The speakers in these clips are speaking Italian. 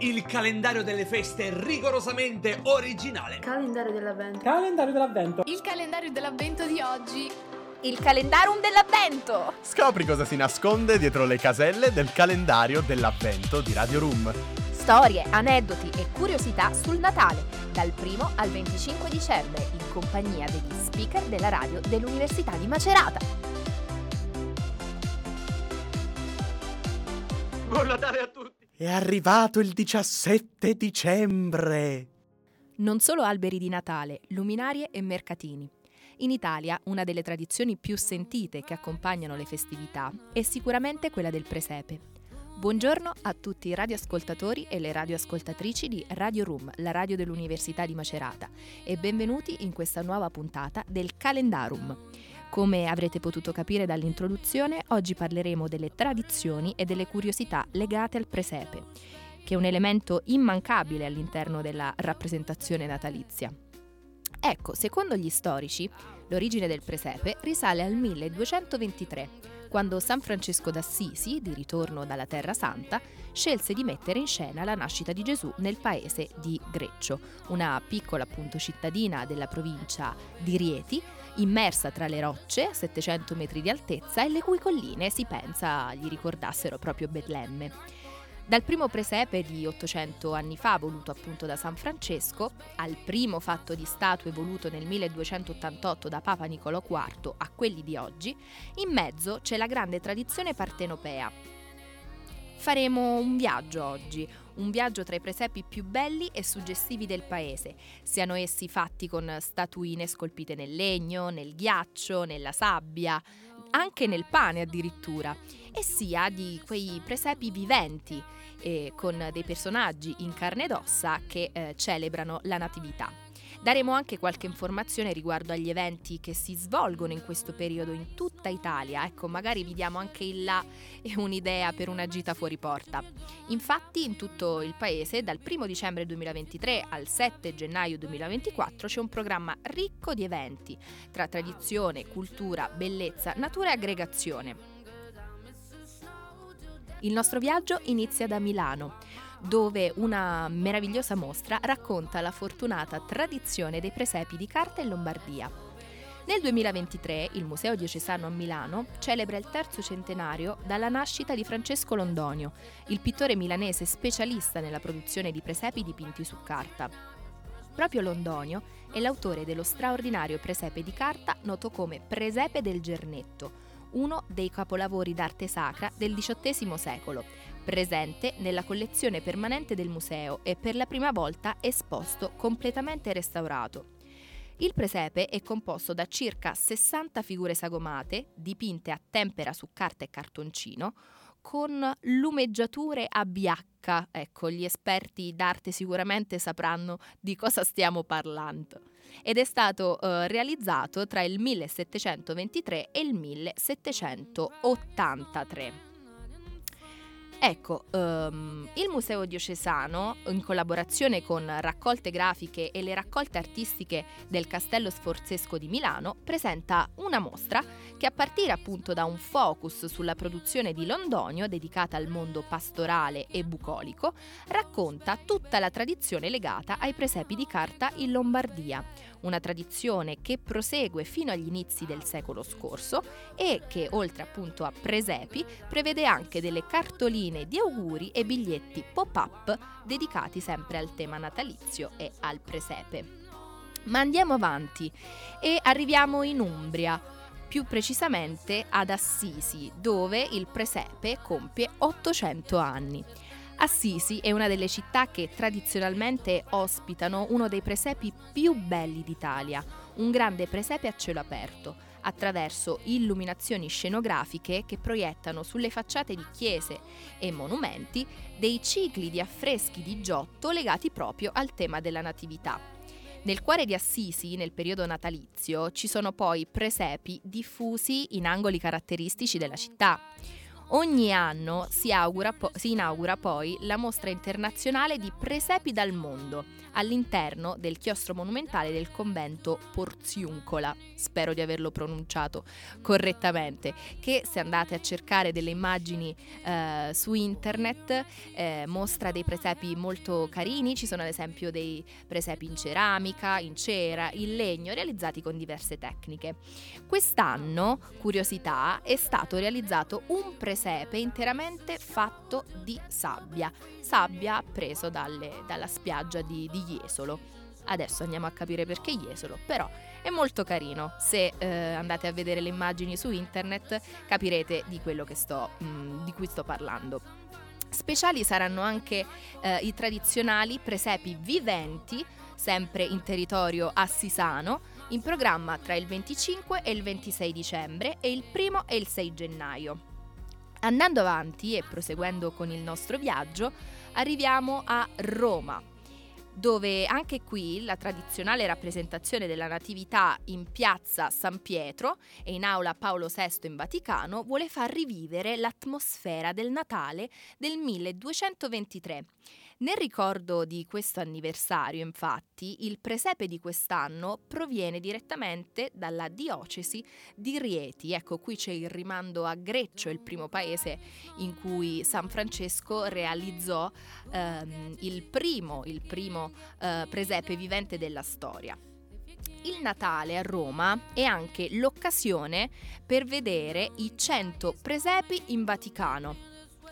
il calendario delle feste rigorosamente originale. Calendario dell'avvento. Calendario dell'avvento. Il calendario dell'avvento di oggi. Il calendarum dell'avvento. Scopri cosa si nasconde dietro le caselle del calendario dell'avvento di Radio Room. Storie, aneddoti e curiosità sul Natale, dal 1 al 25 dicembre, in compagnia degli speaker della radio dell'Università di Macerata. Buon Natale a tutti! È arrivato il 17 dicembre. Non solo alberi di Natale, luminarie e mercatini. In Italia una delle tradizioni più sentite che accompagnano le festività è sicuramente quella del presepe. Buongiorno a tutti i radioascoltatori e le radioascoltatrici di Radio Room, la radio dell'Università di Macerata, e benvenuti in questa nuova puntata del Calendarum. Come avrete potuto capire dall'introduzione, oggi parleremo delle tradizioni e delle curiosità legate al presepe, che è un elemento immancabile all'interno della rappresentazione natalizia. Ecco, secondo gli storici, l'origine del presepe risale al 1223 quando San Francesco d'Assisi, di ritorno dalla Terra Santa, scelse di mettere in scena la nascita di Gesù nel paese di Greccio, una piccola appunto cittadina della provincia di Rieti, immersa tra le rocce a 700 metri di altezza e le cui colline si pensa gli ricordassero proprio Betlemme. Dal primo presepe di 800 anni fa, voluto appunto da San Francesco, al primo fatto di statue voluto nel 1288 da Papa Niccolò IV a quelli di oggi, in mezzo c'è la grande tradizione partenopea. Faremo un viaggio oggi, un viaggio tra i presepi più belli e suggestivi del paese, siano essi fatti con statuine scolpite nel legno, nel ghiaccio, nella sabbia, anche nel pane addirittura, e sia di quei presepi viventi eh, con dei personaggi in carne ed ossa che eh, celebrano la natività. Daremo anche qualche informazione riguardo agli eventi che si svolgono in questo periodo in tutta Italia, ecco magari vi diamo anche il là e un'idea per una gita fuori porta. Infatti in tutto il paese dal 1 dicembre 2023 al 7 gennaio 2024 c'è un programma ricco di eventi tra tradizione, cultura, bellezza, natura e aggregazione. Il nostro viaggio inizia da Milano, dove una meravigliosa mostra racconta la fortunata tradizione dei presepi di carta in Lombardia. Nel 2023 il Museo Diocesano a Milano celebra il terzo centenario dalla nascita di Francesco Londonio, il pittore milanese specialista nella produzione di presepi dipinti su carta. Proprio Londonio è l'autore dello straordinario presepe di carta noto come Presepe del Gernetto, uno dei capolavori d'arte sacra del XVIII secolo, presente nella collezione permanente del museo e per la prima volta esposto completamente restaurato. Il presepe è composto da circa 60 figure sagomate, dipinte a tempera su carta e cartoncino, con lumeggiature a biacca. Ecco, gli esperti d'arte sicuramente sapranno di cosa stiamo parlando ed è stato eh, realizzato tra il 1723 e il 1783. Ecco, um, il Museo Diocesano, in collaborazione con raccolte grafiche e le raccolte artistiche del Castello Sforzesco di Milano, presenta una mostra che a partire appunto da un focus sulla produzione di Londonio dedicata al mondo pastorale e bucolico, racconta tutta la tradizione legata ai presepi di carta in Lombardia, una tradizione che prosegue fino agli inizi del secolo scorso e che oltre appunto a presepi prevede anche delle cartoline di auguri e biglietti pop-up dedicati sempre al tema natalizio e al presepe. Ma andiamo avanti e arriviamo in Umbria, più precisamente ad Assisi, dove il presepe compie 800 anni. Assisi è una delle città che tradizionalmente ospitano uno dei presepi più belli d'Italia, un grande presepe a cielo aperto, attraverso illuminazioni scenografiche che proiettano sulle facciate di chiese e monumenti dei cicli di affreschi di Giotto legati proprio al tema della Natività. Nel cuore di Assisi, nel periodo natalizio, ci sono poi presepi diffusi in angoli caratteristici della città. Ogni anno si, po- si, inaugura poi la mostra internazionale di presepi dal mondo all'interno del chiostro monumentale del convento Porziuncola. Spero di averlo pronunciato correttamente. Che se andate a cercare delle immagini eh, su internet eh, mostra dei presepi molto carini. Ci sono ad esempio dei presepi in ceramica, in cera, in legno, realizzati con diverse tecniche. Quest'anno, curiosità, è stato realizzato un presepe interamente fatto di sabbia. Sabbia preso dalle, dalla spiaggia di, di Jesolo. Adesso andiamo a capire perché Jesolo, però è molto carino. Se eh, andate a vedere le immagini su internet capirete di quello sto, mh, mm, di cui sto parlando. Speciali saranno anche eh, i tradizionali presepi viventi, sempre in territorio assisano, in programma tra il 25 e il 26 dicembre e il 1 e il 6 gennaio. Andando avanti e proseguendo con il nostro viaggio, arriviamo a Roma dove anche qui la tradizionale rappresentazione della Natività in piazza San Pietro e in aula Paolo VI in Vaticano vuole far rivivere l'atmosfera del Natale del 1223 nel ricordo di questo anniversario, infatti, il presepe di quest'anno proviene direttamente dalla diocesi di Rieti. Ecco, qui c'è il rimando a Greccio, il primo paese in cui San Francesco realizzò ehm, il primo, il primo eh, presepe vivente della storia. Il Natale a Roma è anche l'occasione per vedere i 100 presepi in Vaticano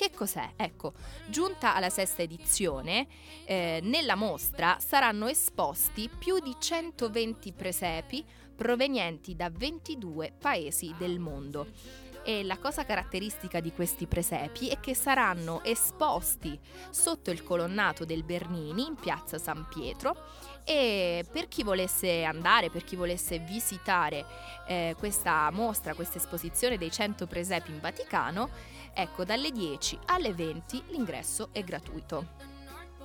che cos'è? Ecco, giunta alla sesta edizione, eh, nella mostra saranno esposti più di 120 presepi provenienti da 22 paesi del mondo. E la cosa caratteristica di questi presepi è che saranno esposti sotto il colonnato del Bernini in piazza San Pietro e per chi volesse andare, per chi volesse visitare eh, questa mostra, questa esposizione dei 100 presepi in Vaticano, Ecco, dalle 10 alle 20 l'ingresso è gratuito.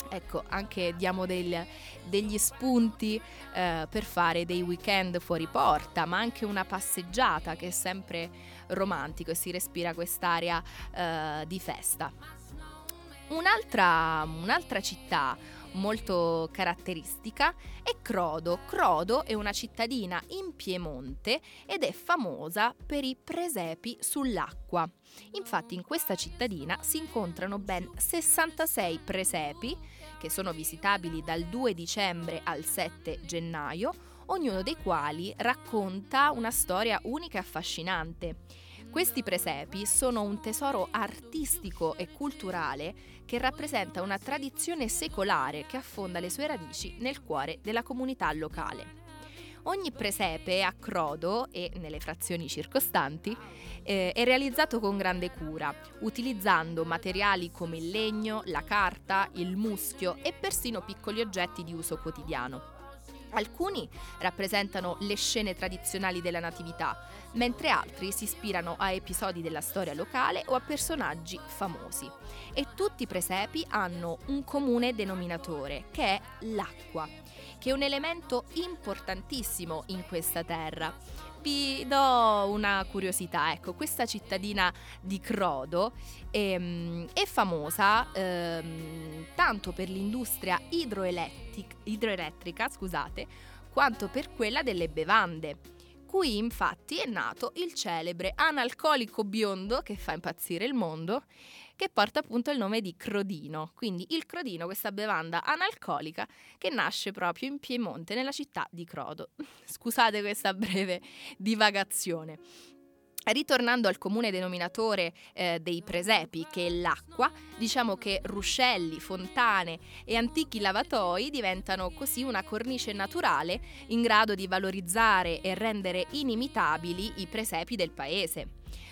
Ecco, anche diamo del, degli spunti eh, per fare dei weekend fuori porta, ma anche una passeggiata che è sempre romantico e si respira quest'area eh, di festa. Un'altra, un'altra città molto caratteristica è Crodo. Crodo è una cittadina in Piemonte ed è famosa per i presepi sull'acqua. Infatti in questa cittadina si incontrano ben 66 presepi che sono visitabili dal 2 dicembre al 7 gennaio, ognuno dei quali racconta una storia unica e affascinante. Questi presepi sono un tesoro artistico e culturale che rappresenta una tradizione secolare che affonda le sue radici nel cuore della comunità locale. Ogni presepe a Crodo e nelle frazioni circostanti eh, è realizzato con grande cura, utilizzando materiali come il legno, la carta, il muschio e persino piccoli oggetti di uso quotidiano. Alcuni rappresentano le scene tradizionali della Natività, mentre altri si ispirano a episodi della storia locale o a personaggi famosi. E tutti i presepi hanno un comune denominatore, che è l'acqua, che è un elemento importantissimo in questa terra vi do una curiosità, ecco, questa cittadina di Crodo ehm, è famosa ehm, tanto per l'industria idroelettrica, scusate, quanto per quella delle bevande. Qui infatti è nato il celebre analcolico biondo che fa impazzire il mondo che porta appunto il nome di Crodino. Quindi il Crodino, questa bevanda analcolica che nasce proprio in Piemonte, nella città di Crodo. Scusate questa breve divagazione. Ritornando al comune denominatore eh, dei presepi, che è l'acqua, diciamo che ruscelli, fontane e antichi lavatoi diventano così una cornice naturale in grado di valorizzare e rendere inimitabili i presepi del paese.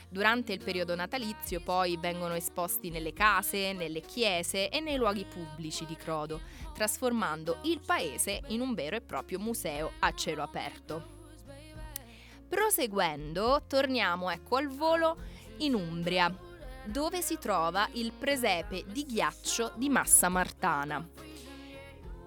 Durante il periodo natalizio poi vengono esposti nelle case, nelle chiese e nei luoghi pubblici di Crodo, trasformando il paese in un vero e proprio museo a cielo aperto. Proseguendo, torniamo ecco al volo in Umbria, dove si trova il presepe di ghiaccio di Massa Martana.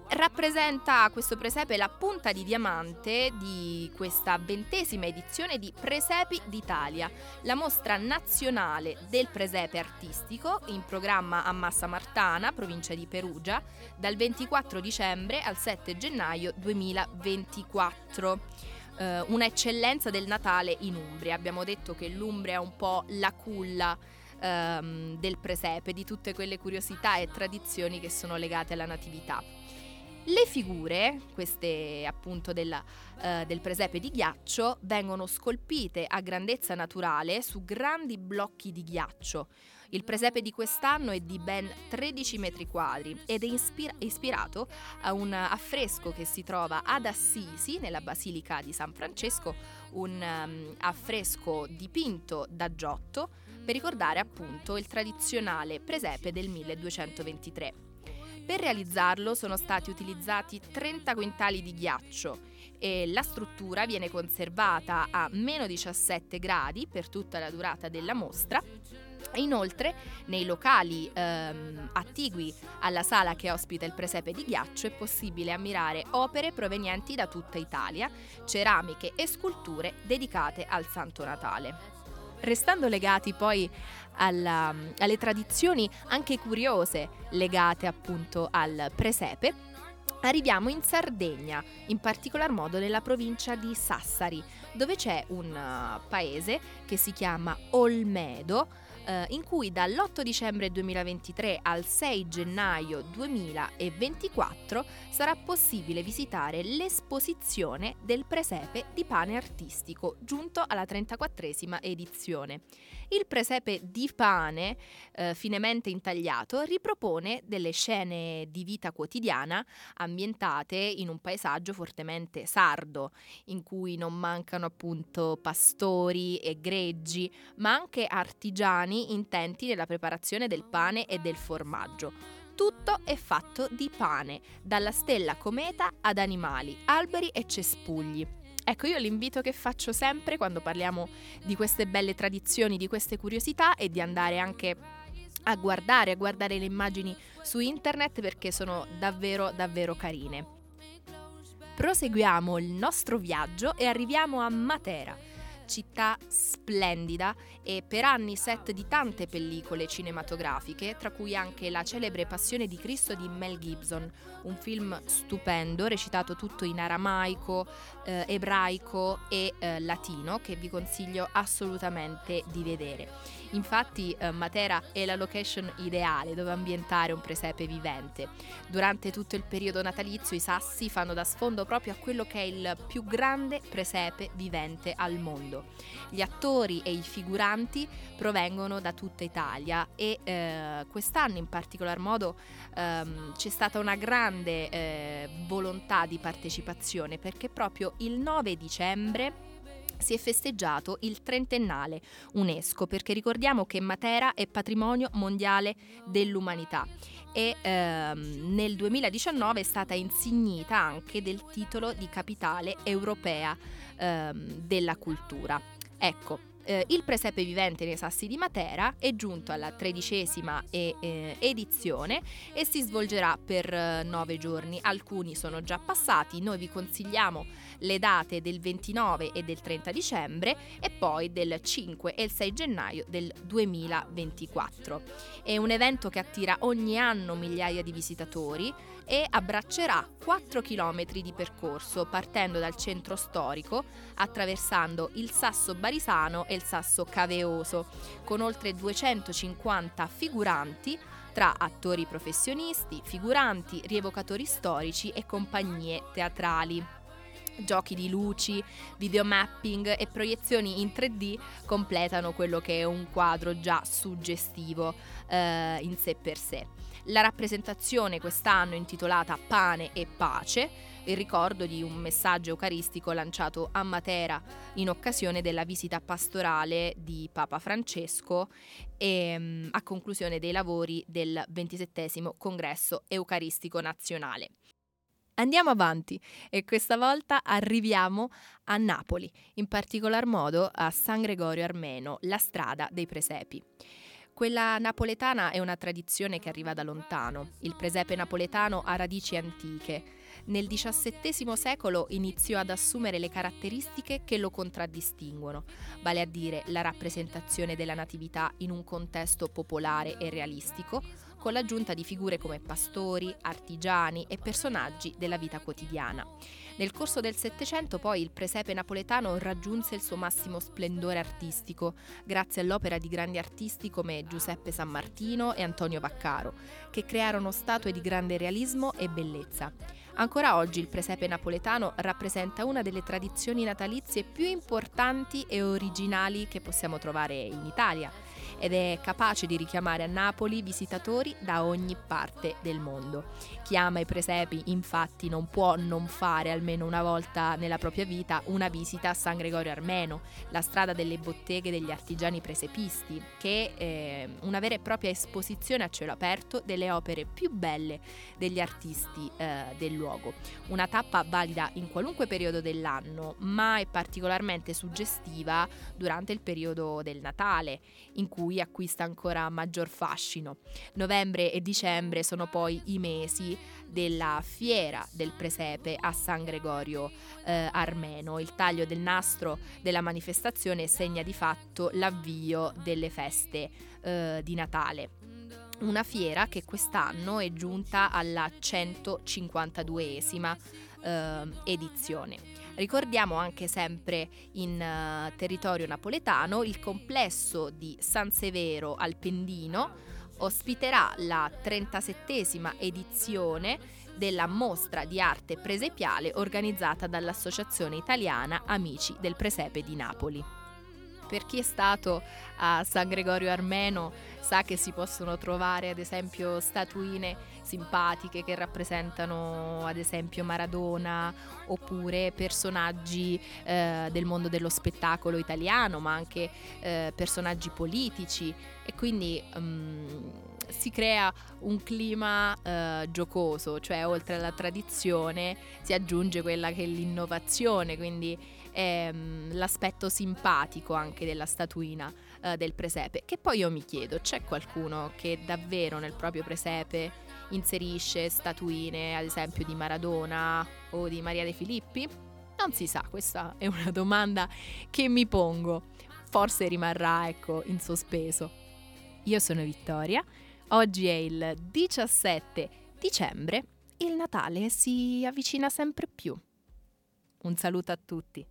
rappresenta questo presepe la punta di diamante di questa ventesima edizione di Presepi d'Italia, la mostra nazionale del presepe artistico in programma a Massa Martana, provincia di Perugia, dal 24 dicembre al 7 gennaio 2024 eh, una eccellenza del Natale in Umbria. Abbiamo detto che l'Umbria è un po' la culla ehm, del presepe, di tutte quelle curiosità e tradizioni che sono legate alla natività. Le figure, queste appunto della, uh, del presepe di ghiaccio, vengono scolpite a grandezza naturale su grandi blocchi di ghiaccio. Il presepe di quest'anno è di ben 13 metri quadri ed è ispira- ispirato a un affresco che si trova ad Assisi, nella Basilica di San Francesco, un um, affresco dipinto da Giotto per ricordare appunto il tradizionale presepe del 1223. Per realizzarlo sono stati utilizzati 30 quintali di ghiaccio e la struttura viene conservata a meno 17 gradi per tutta la durata della mostra. Inoltre, nei locali ehm, attigui alla sala che ospita il presepe di ghiaccio è possibile ammirare opere provenienti da tutta Italia, ceramiche e sculture dedicate al Santo Natale. Restando legati poi alla, alle tradizioni anche curiose legate appunto al presepe, arriviamo in Sardegna, in particolar modo nella provincia di Sassari, dove c'è un uh, paese che si chiama Olmedo, eh, in cui dall'8 dicembre 2023 al 6 gennaio 2024 sarà possibile visitare l'esposizione del presepe di pane artistico, giunto alla 34esima edizione. Il presepe di pane, eh, finemente intagliato, ripropone delle scene di vita quotidiana ambientate in un paesaggio fortemente sardo, in cui non mancano appunto pastori e greggi, ma anche artigiani intenti nella preparazione del pane e del formaggio. Tutto è fatto di pane, dalla stella cometa ad animali, alberi e cespugli. Ecco, io l'invito che faccio sempre quando parliamo di queste belle tradizioni, di queste curiosità, è di andare anche a guardare, a guardare le immagini su internet perché sono davvero, davvero carine. Proseguiamo il nostro viaggio e arriviamo a Matera città splendida e per anni set di tante pellicole cinematografiche, tra cui anche La celebre Passione di Cristo di Mel Gibson, un film stupendo, recitato tutto in aramaico, eh, ebraico e eh, latino, che vi consiglio assolutamente di vedere. Infatti eh, Matera è la location ideale dove ambientare un presepe vivente. Durante tutto il periodo natalizio i sassi fanno da sfondo proprio a quello che è il più grande presepe vivente al mondo. Gli attori e i figuranti provengono da tutta Italia e eh, quest'anno in particolar modo ehm, c'è stata una grande eh, volontà di partecipazione perché proprio il 9 dicembre si è festeggiato il trentennale UNESCO perché ricordiamo che Matera è patrimonio mondiale dell'umanità e ehm, nel 2019 è stata insignita anche del titolo di capitale europea ehm, della cultura. Ecco, eh, il presepe vivente nei Sassi di Matera è giunto alla tredicesima e, eh, edizione e si svolgerà per eh, nove giorni. Alcuni sono già passati, noi vi consigliamo le date del 29 e del 30 dicembre e poi del 5 e il 6 gennaio del 2024. È un evento che attira ogni anno migliaia di visitatori e abbraccerà 4 km di percorso partendo dal centro storico, attraversando il Sasso Barisano e il Sasso Caveoso, con oltre 250 figuranti tra attori professionisti, figuranti, rievocatori storici e compagnie teatrali. Giochi di luci, videomapping e proiezioni in 3D completano quello che è un quadro già suggestivo eh, in sé per sé. La rappresentazione quest'anno intitolata Pane e Pace, il ricordo di un messaggio eucaristico lanciato a Matera in occasione della visita pastorale di Papa Francesco e mm, a conclusione dei lavori del 27 congresso eucaristico nazionale. Andiamo avanti e questa volta arriviamo a Napoli, in particolar modo a San Gregorio Armeno, la strada dei presepi. Quella napoletana è una tradizione che arriva da lontano. Il presepe napoletano ha radici antiche. Nel XVII secolo iniziò ad assumere le caratteristiche che lo contraddistinguono, vale a dire la rappresentazione della natività in un contesto popolare e realistico, con l'aggiunta di figure come pastori, artigiani e personaggi della vita quotidiana. Nel corso del Settecento poi il presepe napoletano raggiunse il suo massimo splendore artistico, grazie all'opera di grandi artisti come Giuseppe San Martino e Antonio Vaccaro, che crearono statue di grande realismo e bellezza. Ancora oggi il presepe napoletano rappresenta una delle tradizioni natalizie più importanti e originali che possiamo trovare in Italia ed è capace di richiamare a Napoli visitatori da ogni parte del mondo. Chi ama i presepi infatti non può non fare almeno una volta nella propria vita una visita a San Gregorio Armeno, la strada delle botteghe degli artigiani presepisti, che è eh, una vera e propria esposizione a cielo aperto delle opere più belle degli artisti eh, del luogo. Una tappa valida in qualunque periodo dell'anno, ma è particolarmente suggestiva durante il periodo del Natale, in cui acquista ancora maggior fascino. Novembre e dicembre sono poi i mesi della fiera del presepe a San Gregorio eh, Armeno. Il taglio del nastro della manifestazione segna di fatto l'avvio delle feste eh, di Natale una fiera che quest'anno è giunta alla 152esima eh, edizione. Ricordiamo anche sempre in uh, territorio napoletano il complesso di San Severo al Pendino ospiterà la 37esima edizione della mostra di arte presepiale organizzata dall'Associazione Italiana Amici del Presepe di Napoli. Per chi è stato a San Gregorio Armeno sa che si possono trovare ad esempio statuine simpatiche che rappresentano ad esempio Maradona oppure personaggi eh, del mondo dello spettacolo italiano ma anche eh, personaggi politici. E quindi um, si crea un clima eh, giocoso, cioè oltre alla tradizione si aggiunge quella che è l'innovazione, quindi ehm, l'aspetto simpatico anche della statuina eh, del presepe. Che poi io mi chiedo, c'è qualcuno che davvero nel proprio presepe inserisce statuine, ad esempio di Maradona o di Maria De Filippi? Non si sa, questa è una domanda che mi pongo. Forse rimarrà, ecco, in sospeso. Io sono Vittoria, oggi è il 17 dicembre, il Natale si avvicina sempre più. Un saluto a tutti.